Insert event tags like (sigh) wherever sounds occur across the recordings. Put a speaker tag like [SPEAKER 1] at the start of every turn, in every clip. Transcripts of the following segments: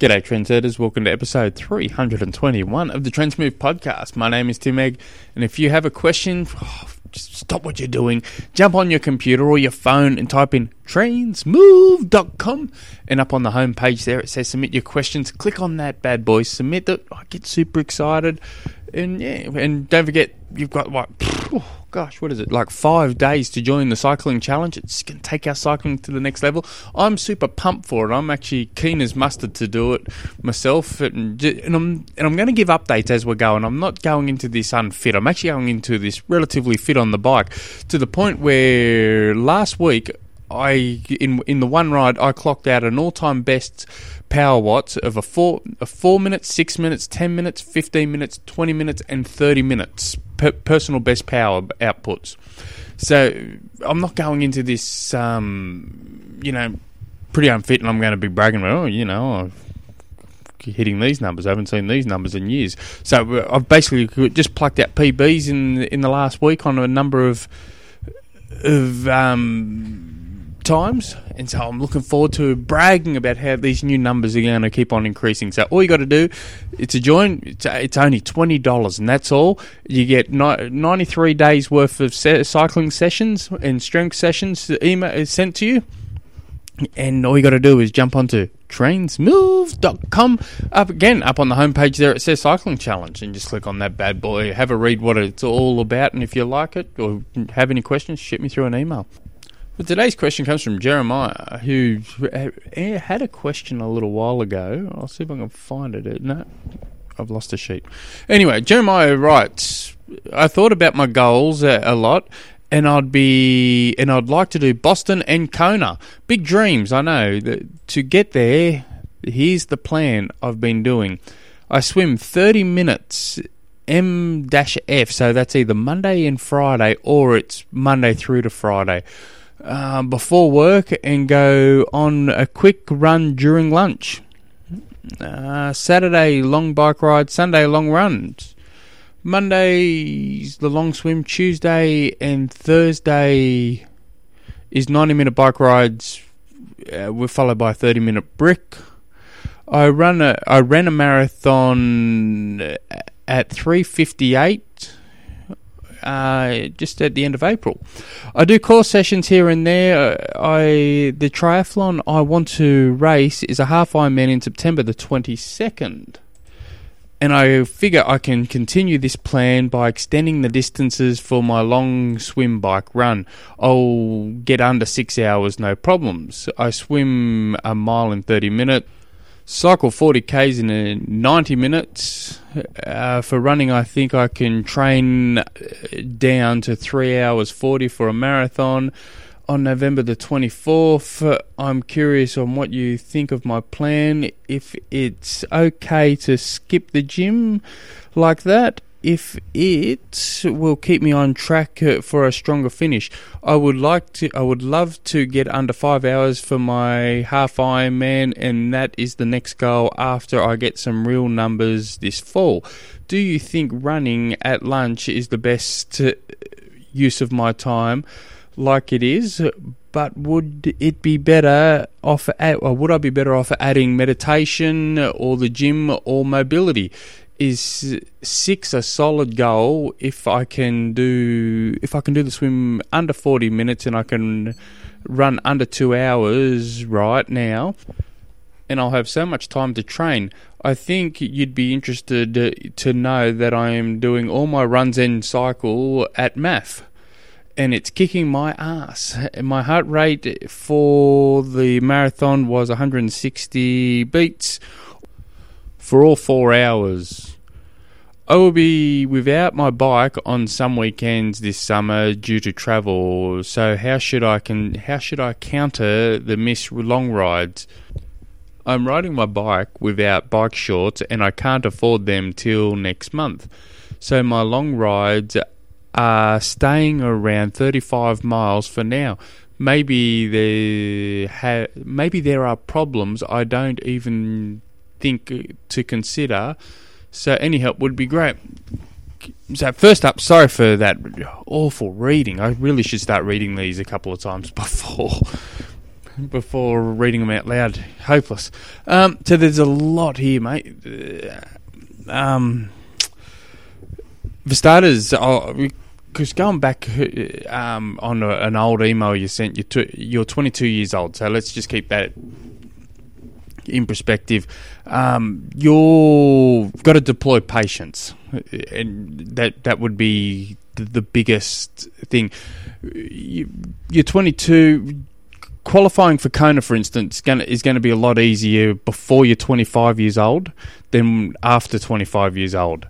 [SPEAKER 1] G'day, trendsetters. Welcome to episode 321 of the Trainsmooth podcast. My name is Tim Egg, and if you have a question, oh, just stop what you're doing, jump on your computer or your phone and type in trainsmooth.com. And up on the home page there, it says submit your questions. Click on that bad boy, submit it. I get super excited. And yeah, and don't forget, you've got what? Oh, gosh, what is it? Like five days to join the cycling challenge. It's going to take our cycling to the next level. I'm super pumped for it. I'm actually keen as mustard to do it myself, and, and I'm and I'm going to give updates as we're going. I'm not going into this unfit. I'm actually going into this relatively fit on the bike to the point where last week I in in the one ride I clocked out an all time best power watts of a four a four minutes, six minutes, ten minutes, fifteen minutes, twenty minutes, and thirty minutes per, personal best power outputs. So I'm not going into this, um, you know, pretty unfit, and I'm going to be bragging about, oh, you know, I've hitting these numbers. I haven't seen these numbers in years. So uh, I've basically just plucked out PBs in in the last week on a number of of um, times, and so I'm looking forward to bragging about how these new numbers are going to keep on increasing. So all you got to do, it's a join. It's, it's only twenty dollars, and that's all. You get ninety three days worth of se- cycling sessions and strength sessions uh, email is uh, sent to you, and all you got to do is jump onto trainsmooth.com up again up on the homepage there it says cycling challenge and just click on that bad boy have a read what it's all about and if you like it or have any questions shoot me through an email but today's question comes from Jeremiah, who had a question a little while ago. I'll see if I can find it. No, I've lost a sheet. Anyway, Jeremiah writes, I thought about my goals a, lot, and I'd be and I'd like to do Boston and Kona. Big dreams, I know. To get there, here's the plan I've been doing. I swim 30 minutes M-F, so that's either Monday and Friday or it's Monday through to Friday uh, before work and go on a quick run during lunch. Uh, Saturday, long bike ride. Sunday, long runs. Monday's the long swim. Tuesday and Thursday is 90 minute bike rides. Uh, we're followed by a 30 minute brick. I run a I ran a marathon at 358 uh, just at the end of April. I do course sessions here and there. Uh, I the triathlon I want to race is a half Ironman in September the twenty second. And I figure I can continue this plan by extending the distances for my long swim bike run. I'll get under six hours, no problems. I swim a mile in 30 minutes cycle 40 k's in 90 minutes. Uh, for running, I think I can train uh, down to 3 hours 40 for a marathon. On November the 24th, I'm curious on what you think of my plan. If it's okay to skip the gym like that, if it will keep me on track uh, for a stronger finish. I would like to I would love to get under 5 hours for my half Ironman and that is the next goal after I get some real numbers this fall. Do you think running at lunch is the best uh, use of my time like it is? But would it be better off, or would I be better off adding meditation or the gym or mobility? Is six a solid goal if I can do if I can do the swim under 40 minutes and I can run under 2 hours right now and I'll have so much time to train. I think you'd be interested to know that I am doing all my runs and cycle at MAF. and it's kicking my ass. My heart rate for the marathon was 160 beats for all four hours. I will be without my bike on some weekends this summer due to travel. So how should I can how should I counter the missed long rides? I'm riding my bike without bike shorts and I can't afford them till next month. So my long rides are staying around 35 miles for now. Maybe there ha- maybe there are problems I don't even think to consider. So any help would be great. So first up, sorry for that awful reading. I really should start reading these a couple of times (laughs) before before reading them out loud. Hopeless. Um, so there's a lot here, mate. Uh, um, for starters, because going back um, on a, an old email you sent, you're, t- you're 22 years old. So let's just keep that in perspective. Um, you've got to deploy patience, and that that would be the, biggest thing. You, you're 22 qualifying for Kona, for instance, is going to be a lot easier before you're 25 years old than after 25 years old.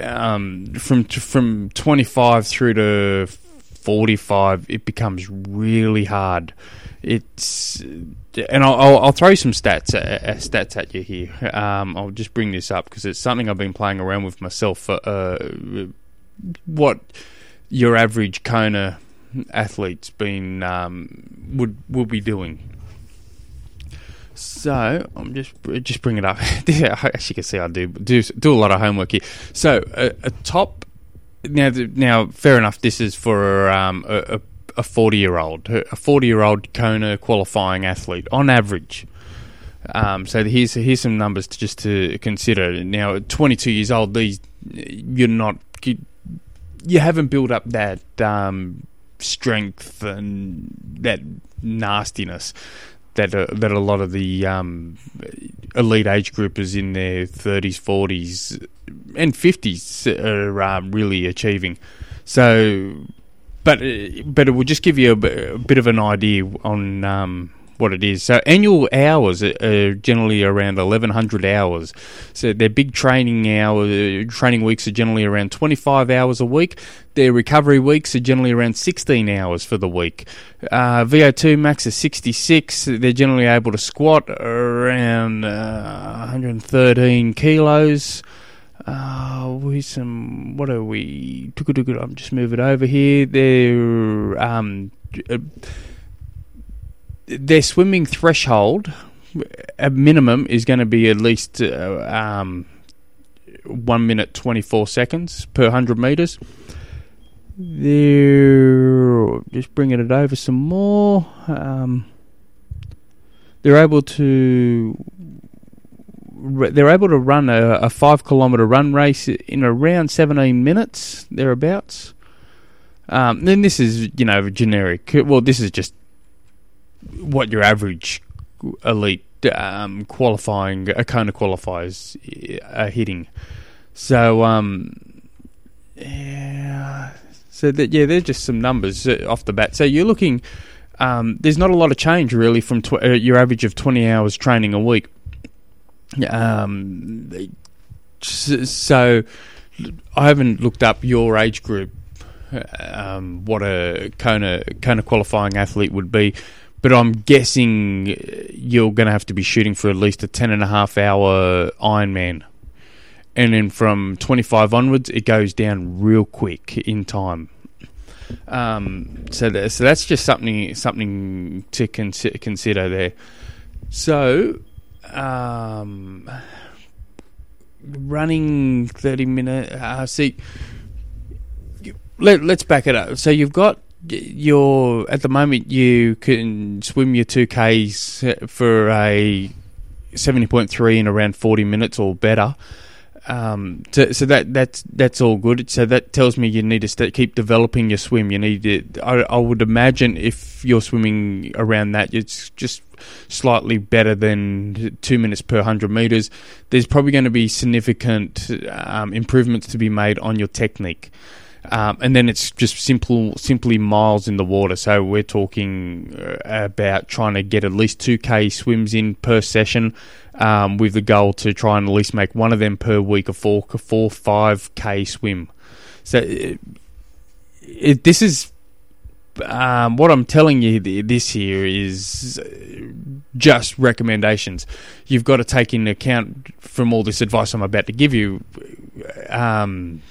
[SPEAKER 1] Um, from from 25 through to 45, it becomes really hard. It's and I'll, I'll, I'll throw some stats uh, stats at you here. Um, I'll just bring this up because it's something I've been playing around with myself. For, uh, what your average Kona athlete's been um, would be doing. So I'm just just bring it up. (laughs) As you can see, I do do do a lot of homework here. So a, a top now now fair enough. This is for um, a, a 40 year old, a 40 year old Kona qualifying athlete on average. Um, so here's here's some numbers to, just to consider. Now, 22 years old, these you're not you, you haven't built up that um, strength and that nastiness that uh, that a lot of the um, elite age groupers in their 30s, 40s, and 50s are um, really achieving. So, but uh, but it will just give you a, a bit of an idea on um, what it is. So annual hours are generally around 1100 hours. So their big training hour training weeks are generally around 25 hours a week. Their recovery weeks are generally around 16 hours for the week. Uh, VO2 max is 66. They're generally able to squat around uh, 113 kilos. Uh, we some what are we? I'm just move it over here. They're um, uh, their swimming threshold, a minimum, is going to be at least uh, um, one minute twenty four seconds per hundred meters. They're just bringing it over some more. Um, they're able to they're able to run a, a, five kilometer run race in around 17 minutes thereabouts. Um, then this is you know generic. Well, this is just what your average elite um, qualifying a Kona qualifiers are hitting. So um, yeah, so that yeah, there's just some numbers uh, off the bat. So you're looking. Um, there's not a lot of change really from tw- uh, your average of 20 hours training a week. Um, so I haven't looked up your age group, um, what a Kona Kona qualifying athlete would be but I'm guessing you're going to have to be shooting for at least a 10 and a half hour Ironman. And then from 25 onwards, it goes down real quick in time. Um, so, that, so that's just something something to consider, consider there. So, um, running 30 minutes. Uh, see, let, let's back it up. So you've got you're at the moment you can swim your two Ks for a seventy point three in around forty minutes or better. Um, so, so, that that's that's all good. So that tells me you need to st- keep developing your swim. You need to. I, I, would imagine if you're swimming around that, it's just slightly better than two minutes per hundred meters. There's probably going to be significant um, improvements to be made on your technique. Um, and then it's just simple, simply miles in the water. So we're talking uh, about trying to get at least 2k swims in per session, um, with the goal to try and at least make one of them per week a four, four, five k swim. So it, it, this is um, what I'm telling you this here is just recommendations. You've got to take into account from all this advice I'm about to give you. Um,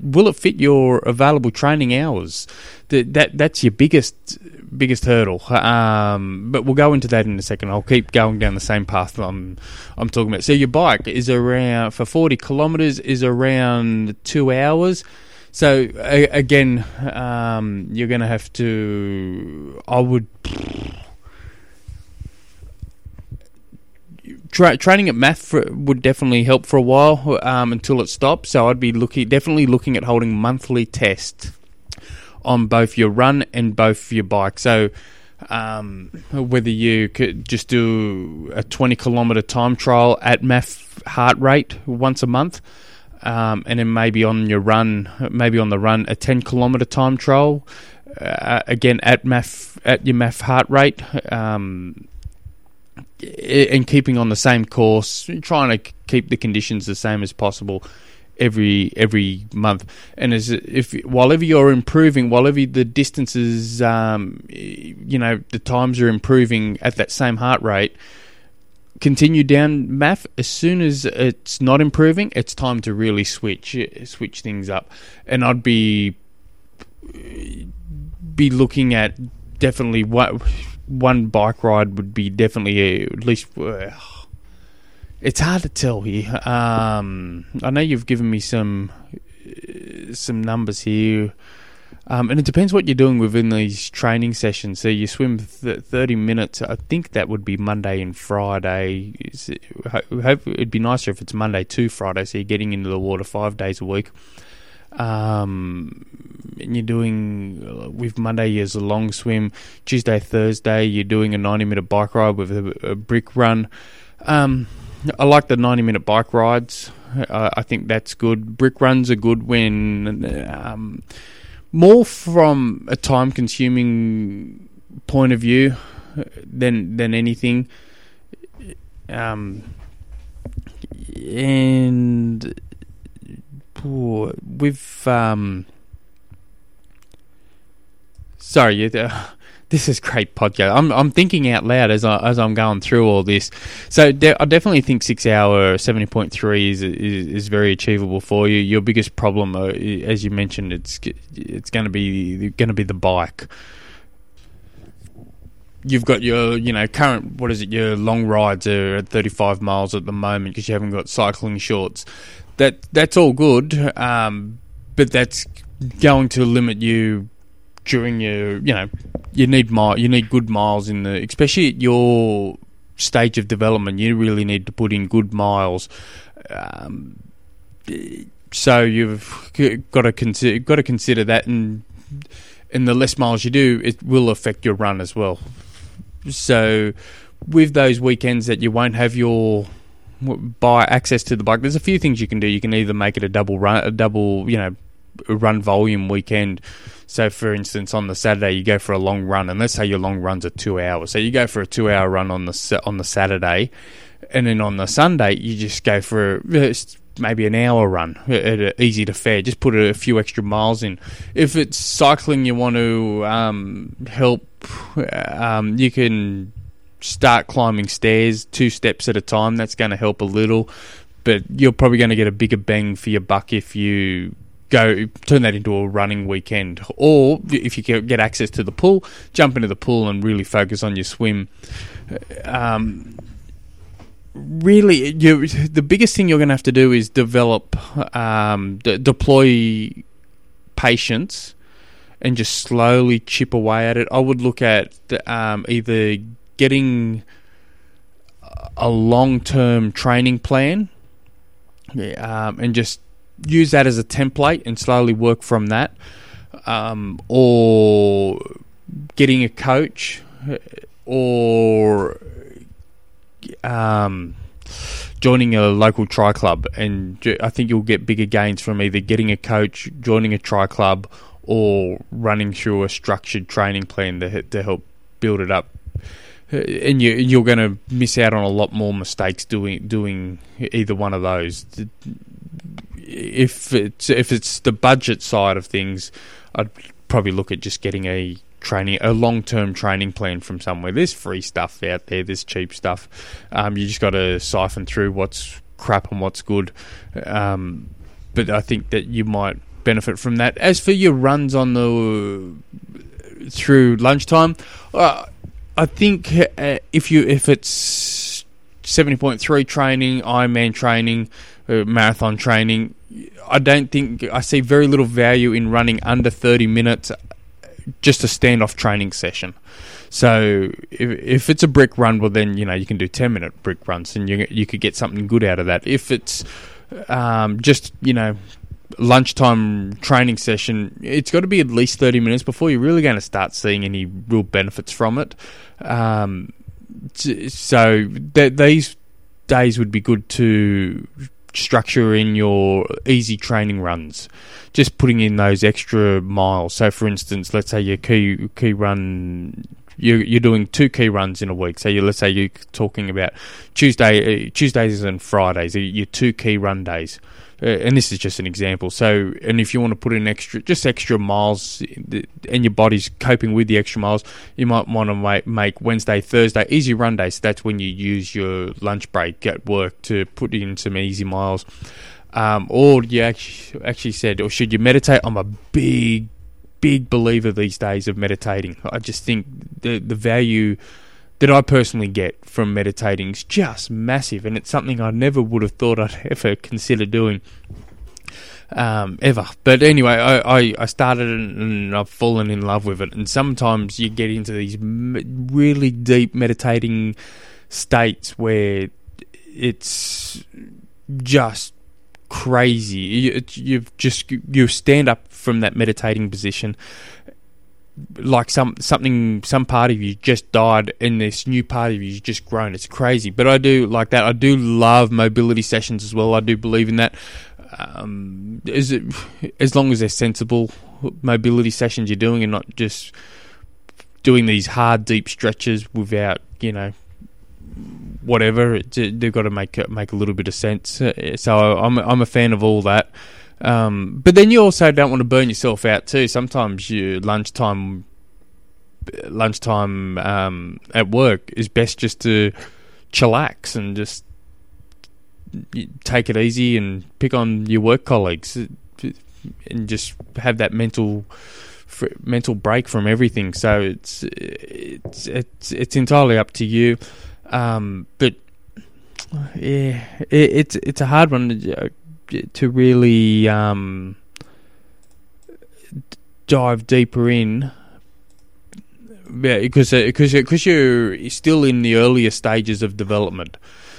[SPEAKER 1] will it fit your available training hours? That, that that's your biggest biggest hurdle. Um, but we'll go into that in a second. I'll keep going down the same path that I'm I'm talking about. So your bike is around for 40 kilometers is around two hours. So again, um, you're going to have to. I would tra- training at MAF for, would definitely help for a while um, until it stops. So I'd be looking definitely looking at holding monthly tests on both your run and both your bike. So um, whether you could just do a 20 kilometer time trial at MAF heart rate once a month, um, and then maybe on your run, maybe on the run, a 10 kilometer time trial, uh, again at MAF at your MAF heart rate. Um, and keeping on the same course, trying to keep the conditions the same as possible every every month. And as if while ever you're improving, while ever the distances, um, you know, the times are improving at that same heart rate, continue down MAF. As soon as it's not improving, it's time to really switch switch things up. And I'd be be looking at definitely what one bike ride would be definitely at least. Uh, it's hard to tell here. Um, I know you've given me some some numbers here, um, and it depends what you're doing within these training sessions. So you swim th- thirty minutes. I think that would be Monday and Friday. It, hope it'd be nicer if it's Monday to Friday, so you're getting into the water five days a week. Um, you're doing with Monday is a long swim. Tuesday, Thursday, you're doing a 90 minute bike ride with a, a brick run. Um, I like the 90 minute bike rides. Uh, I think that's good. Brick runs are good when um, more from a time consuming point of view than than anything. Um, and with um, sorry, uh, (laughs) this is great podcast. I'm I'm thinking out loud as I as I'm going through all this. So de- I definitely think six hour seventy point three is, is, is very achievable for you. Your biggest problem, uh, as you mentioned, it's it's going to be going to be the bike. You've got your you know current what is it? Your long rides are at thirty five miles at the moment because you haven't got cycling shorts. That that's all good, um, but that's going to limit you during your you know you need mile, you need good miles in the especially at your stage of development. You really need to put in good miles. Um, so you've got to consider got to consider that, and and the less miles you do, it will affect your run as well. So with those weekends that you won't have your buy access to the bike, there's a few things you can do. You can either make it a double run, a double you know run volume weekend so, for instance, on the Saturday you go for a long run, and let's say your long runs are two hours. So you go for a two-hour run on the on the Saturday, and then on the Sunday you just go for maybe an hour run, at easy to fare. Just put a few extra miles in. If it's cycling you want to um, help, um, you can start climbing stairs two steps at a time. That's going to help a little, but you're probably going to get a bigger bang for your buck if you go turn that into a running weekend, or if you get access to the pool, jump into the pool and really focus on your swim. Um, really, you, the biggest thing you're going to have to do is develop, um, deploy patience, and just slowly chip away at it. I would look at um, either getting a long term training plan. Um, and just use that as a template and slowly work from that, um, or getting a coach, or um, joining a local tri club, and I think you'll get bigger gains from either getting a coach, joining a tri club, or running through a structured training plan to to help build it up. And you, you're going to miss out on a lot more mistakes doing doing either one of those if it's if it's the budget side of things, I'd probably look at just getting a training a long term training plan from somewhere. There's free stuff out there. There's cheap stuff. Um, you just got to siphon through what's crap and what's good. Um, but I think that you might benefit from that. As for your runs on the through lunchtime, uh, I think uh, if you if it's seventy point three training, Ironman training, uh, marathon training, I don't think I see very little value in running under 30 minutes just a standoff training session. So if, if it's a brick run, well then you know you can do ten minute brick runs, and you you could get something good out of that. If it's um, just you know lunchtime training session, it's got to be at least 30 minutes before you're really going to start seeing any real benefits from it. Um, so th- these days would be good to structure in your easy training runs. Just putting in those extra miles. So, for instance, let's say your key key run you're, you're doing two key runs in a week. So you, let's say you're talking about Tuesday, uh, Tuesdays and Fridays, your two key run days. Uh, and this is just an example. So, and if you want to put in extra, just extra miles, and your body's coping with the extra miles, you might want to make, make Wednesday, Thursday easy run days. So that's when you use your lunch break at work to put in some easy miles. Um, or you actually, actually said, or should you meditate? I'm a big, big believer these days of meditating. I just think the the value that I personally get from meditating is just massive, and it's something I never would have thought I'd (laughs) ever consider doing. Um, ever. But anyway, I, I, I, started and I've fallen in love with it. And sometimes you get into these really deep meditating states where it's just crazy. You, you've just you stand up from that meditating position. Like some something some part of you just died and this new part of you just grown. It's crazy. But i do like that. I do love mobility sessions as well. I do believe in that. Um, is it as long as they're sensible mobility sessions you're doing and not just doing these hard deep stretches without you know whatever they've got to make make a little bit of sense so i'm i'm a fan of all that um, but then you also don't want to burn yourself out too. Sometimes you lunchtime, lunchtime um, at work is best just to chillax and just take it easy and pick on your work colleagues and just have that mental mental break from everything. So it's it's it's it's entirely up to you. Um, but yeah, it, it's it's a hard one to to really um, dive deeper in yeah, because because because you're still in the earlier stages of development.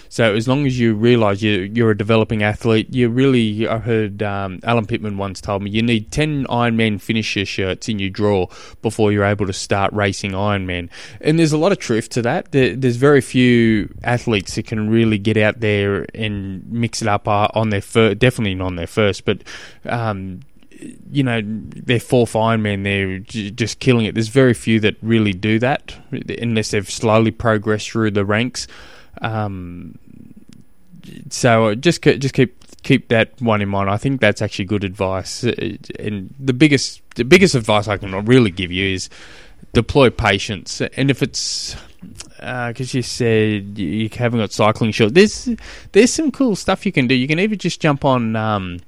[SPEAKER 1] So as long as you realise you, you're a developing athlete, you really, I heard um, Alan Pittman once told me, you need 10 Ironman finisher shirts in your drawer before you're able to start racing Ironman. And there's a lot of truth to that. There, there's very few athletes that can really get out there and mix it up uh, on their first, definitely not on their first, but um, you know, their fourth Ironman, they're just killing it. There's very few that really do that unless they've slowly progressed through the ranks. Um, so just just keep keep that one in mind. I think that's actually good advice. Uh, and the biggest the biggest advice I can really give you is deploy patience. And if it's because uh, you said you haven't got cycling short, there's there's some cool stuff you can do. You can even just jump on. Um,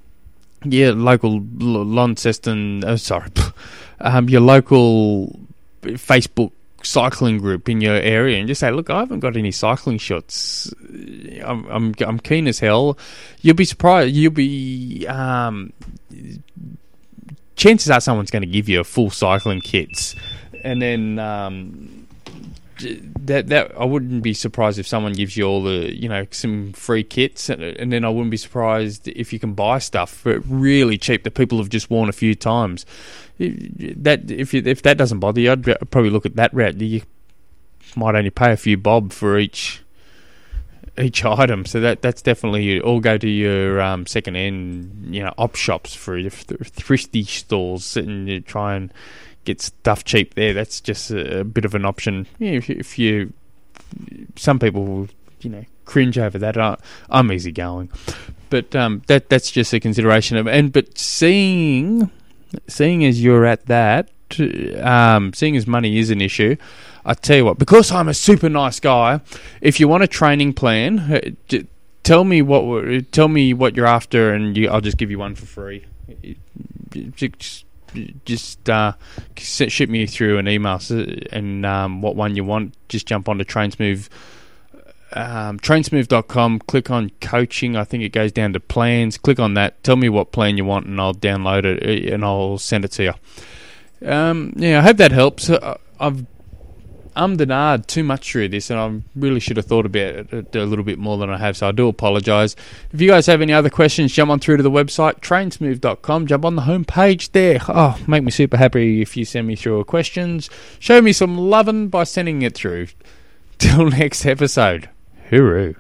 [SPEAKER 1] yeah, local Launceston. Oh, sorry, (laughs) um, your local Facebook cycling group in your area and just say, "Look, I haven't got any cycling shots. I'm I'm, I'm keen as hell." You'll be surprised. You'll be um, chances are someone's going to give you a full cycling kits, and then um, that that I wouldn't be surprised if someone gives you all the you know some free kits, and, and then I wouldn't be surprised if you can buy stuff for really cheap that people have just worn a few times. That if you, if that doesn't bother you, I'd probably look at that route. You might only pay a few bob for each each item, so that that's definitely all go to your um, second hand you know op shops for thrifty stores and try and get stuff cheap there. That's just a, a bit of an option. Yeah, if, if, you, some people will, you know, cringe over that. I, am easygoing, but um, that that's just a consideration of. And but seeing, seeing as you're at that, um, seeing as money is an issue. I tell you what, because I'm a super nice guy, if you want a training plan, uh, tell me what tell me what you're after, and you, I'll just give you one for free. Just just uh, shoot me through an email and um, what one you want. Just jump onto Trainsmooth. Um, trainsmooth.com, click on coaching. I think it goes down to plans. Click on that. Tell me what plan you want, and I'll download it and I'll send it to you. Um, yeah, I hope that helps. Uh, I've I'm denied too much through this, and I really should have thought about it a little bit more than I have, so I do apologise. If you guys have any other questions, jump on through to the website, trainsmooth.com, jump on the homepage there. Oh, make me super happy if you send me through questions. Show me some loving by sending it through. (laughs) Till next episode. Hooroo.